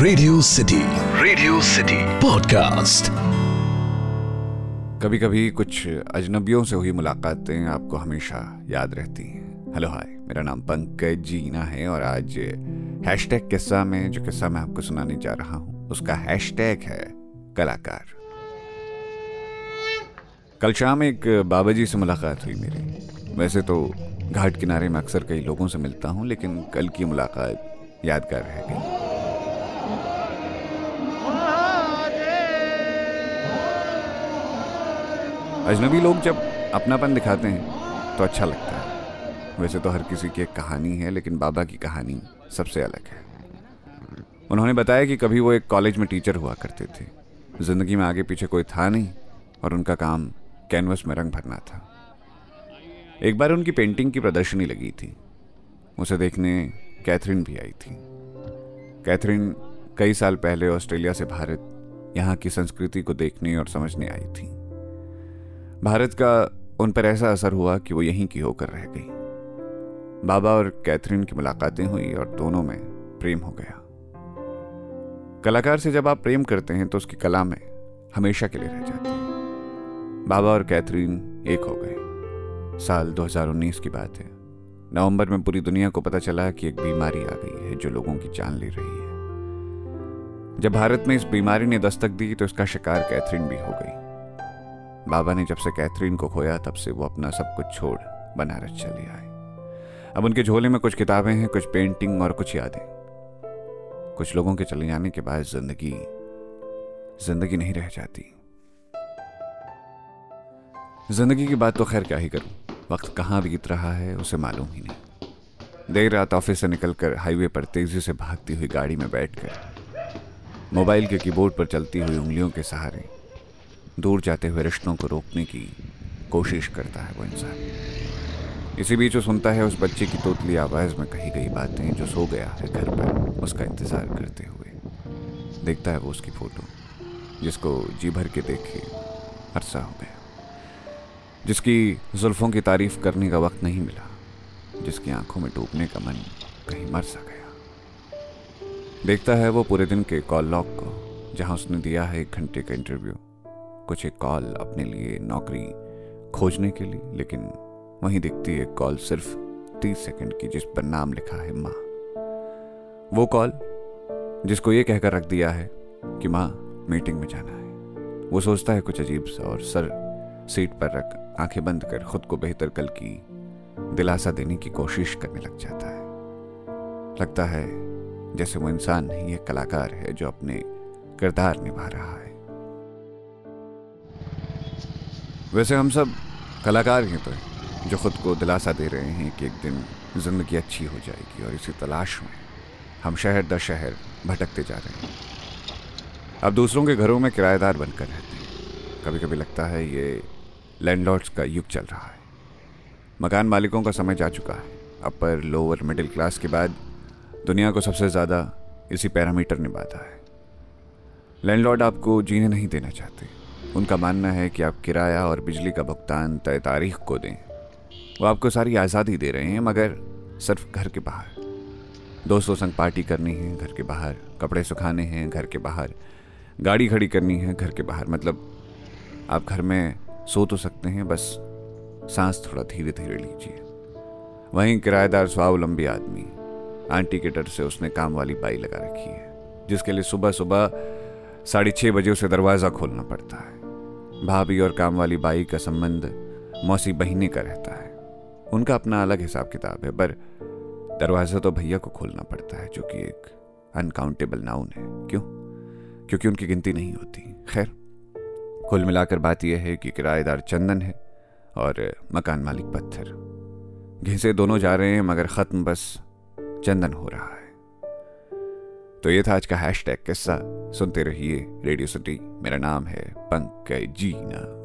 Radio city radio city podcast कभी कभी कुछ अजनबियों से हुई मुलाकातें आपको हमेशा याद रहती हैं। हेलो हाय मेरा नाम पंकज जीना है और आज हैशटैग किस्सा में, जो किस्सा मैं आपको सुनाने जा रहा हूँ, उसका हैशटैग है कलाकार। कल शाम एक बाबा जी से मुलाकात हुई मेरी। वैसे तो घाट किनारे में अक्सर कई लोगों से मिलता हूँ, लेकिन कल की मुलाकात यादगार रह गई। अजनबी लोग जब अपनापन दिखाते हैं तो अच्छा लगता है। वैसे तो हर किसी की एक कहानी है, लेकिन बाबा की कहानी सबसे अलग है। उन्होंने बताया कि कभी वो एक कॉलेज में टीचर हुआ करते थे। ज़िंदगी में आगे पीछे कोई था नहीं, और उनका काम कैनवस में रंग भरना था। एक बार उनकी पेंटिंग की प्रदर्शनी लगी थी। उसे देखने कैथरीन भी आई थी। कैथरीन कई साल पहले ऑस्ट्रेलिया से भारत, यहाँ की संस्कृति को देखने और समझने आई थी। भारत का उन पर ऐसा असर हुआ कि वो यहीं की होकर रह गई। बाबा और कैथरीन की मुलाकातें हुई और दोनों में प्रेम हो गया। कलाकार से जब आप प्रेम करते हैं तो उसकी कला में हमेशा के लिए रह जाते हैं। बाबा और कैथरीन एक हो गए। साल 2019 की बात है। नवंबर में पूरी दुनिया को पता चला कि एक बीमारी आ गई है जो लोगों की जान ले रही है। जब भारत में इस बीमारी ने दस्तक दी तो इसका शिकार कैथरीन भी हो गई। बाबा ने जब से कैथरीन को खोया, तब से वो अपना सब कुछ छोड़ बनारस चले आए। अब उनके झोले में कुछ किताबें हैं, कुछ पेंटिंग और कुछ यादें। कुछ लोगों के चले जाने के बाद ज़िंदगी ज़िंदगी नहीं रह जाती। ज़िंदगी की बात तो खैर क्या ही करूँ? वक्त कहाँ बीत रहा है, उसे मालूम ही नहीं। देर रात ऑफ़िस से निकलकर हाईवे पर तेज़ी से भागती हुई गाड़ी में बैठकर, मोबाइल के कीबोर्ड पर चलती हुई उंगलियों के सहारे दूर जाते हुए रिश्तों को रोकने की कोशिश करता है वो इंसान। इसी बीच वो सुनता है उस बच्चे की तोतली आवाज़ में कही गई बातें जो सो गया है घर पर, उसका इंतज़ार करते हुए। देखता है वो उसकी फ़ोटो, जिसको जी भर के देखे अरसा हो गया। जिसकी जुल्फ़ों की तारीफ़ करने का वक्त नहीं मिला, जिसकी आँखों में डूबने का मन कहीं मर सा गया। देखता है वो पूरे दिन के कॉल लॉक को, जहाँ उसने दिया है एक घंटे का इंटरव्यू। कुछ एक कॉल अपने लिए नौकरी खोजने के लिए, लेकिन वहीं दिखती है कॉल सिर्फ़ तीस सेकंड की, जिस पर नाम लिखा है माँ। वो कॉल जिसको ये कहकर रख दिया है कि माँ, मीटिंग में जाना है। वो सोचता है कुछ अजीब सा और सर सीट पर रख आँखें बंद कर खुद को बेहतर कल की दिलासा देने की कोशिश करने लग जाता है। लगता है जैसे वो इंसान नहीं, एक कलाकार है जो अपने किरदार निभा रहा है। वैसे हम सब कलाकार हैं तो जो खुद को दिलासा दे रहे हैं कि एक दिन ज़िंदगी अच्छी हो जाएगी और इसी तलाश में हम शहर दर शहर भटकते जा रहे हैं। अब दूसरों के घरों में किराएदार बनकर रहते हैं। कभी कभी लगता है ये लैंडलॉर्ड्स का युग चल रहा है। मकान मालिकों का समय जा चुका है। अपर, लोअर, मिडिल क्लास के बाद दुनिया को सबसे ज़्यादा इसी पैरामीटर निभाता है। लैंडलॉर्ड आपको जीने नहीं देना चाहते। उनका मानना है कि आप किराया और बिजली का भुगतान तय तारीख को दें। वो आपको सारी आज़ादी दे रहे हैं, मगर सिर्फ़ घर के बाहर। दोस्तों संग पार्टी करनी है, घर के बाहर। कपड़े सुखाने हैं, घर के बाहर। गाड़ी खड़ी करनी है, घर के बाहर। मतलब आप घर में सो तो सकते हैं, बस सांस थोड़ा धीरे धीरे लीजिए। वहीं किराएदार स्वावलंबी आदमी, आंटी के डर से उसने काम वाली बाई लगा रखी है, जिसके लिए सुबह सुबह साढ़े छः बजे उसे दरवाज़ा खोलना पड़ता है। भाभी और काम वाली बाई का संबंध मौसी बहिनी का रहता है। उनका अपना अलग हिसाब किताब है, पर दरवाज़ा तो भैया को खोलना पड़ता है, जो कि एक अनकाउंटेबल नाउन है। क्यों? क्योंकि उनकी गिनती नहीं होती। खैर, कुल मिलाकर बात यह है कि किराएदार चंदन है और मकान मालिक पत्थर। घिसे दोनों जा रहे हैं, मगर ख़त्म बस चंदन हो रहा है। तो ये था आज का हैश टैग किस्सा। सुनते रहिए रेडियो सिटी। मेरा नाम है पंकज जीना